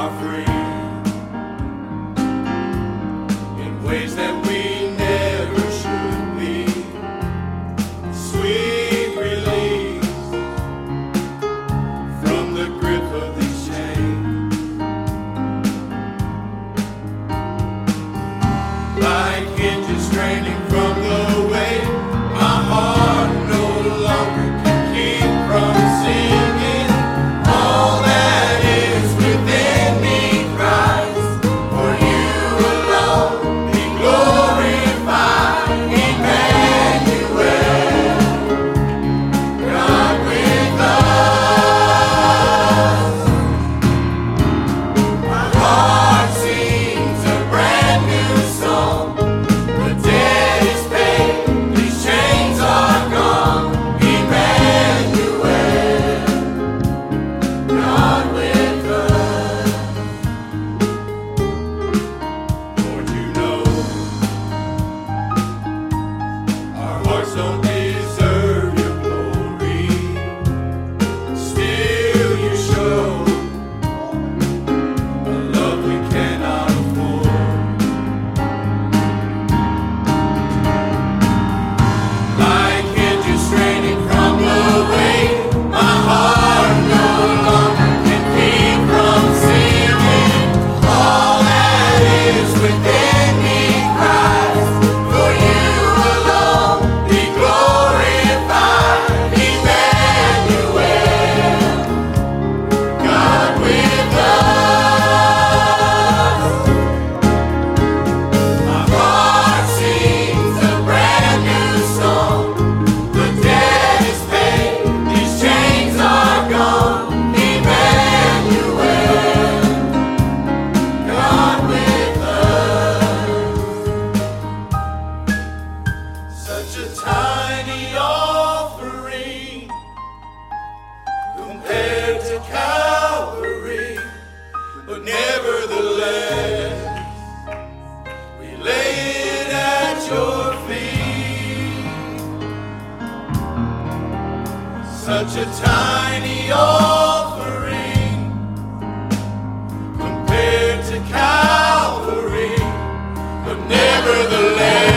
are free. Tiny offering compared to Calvary, but nevertheless,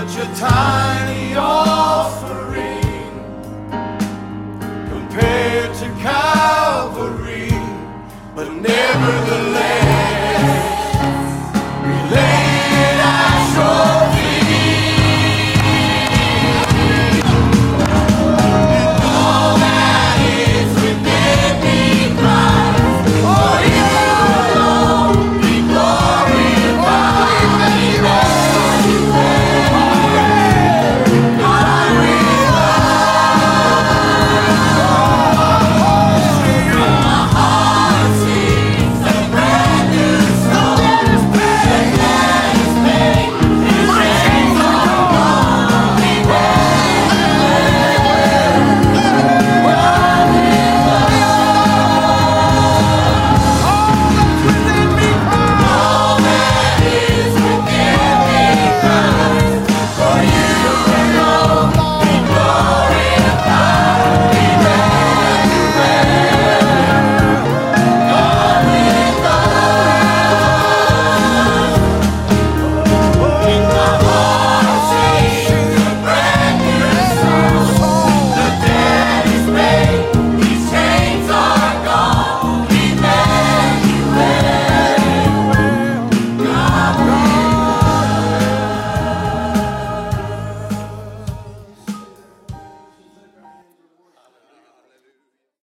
Such a tiny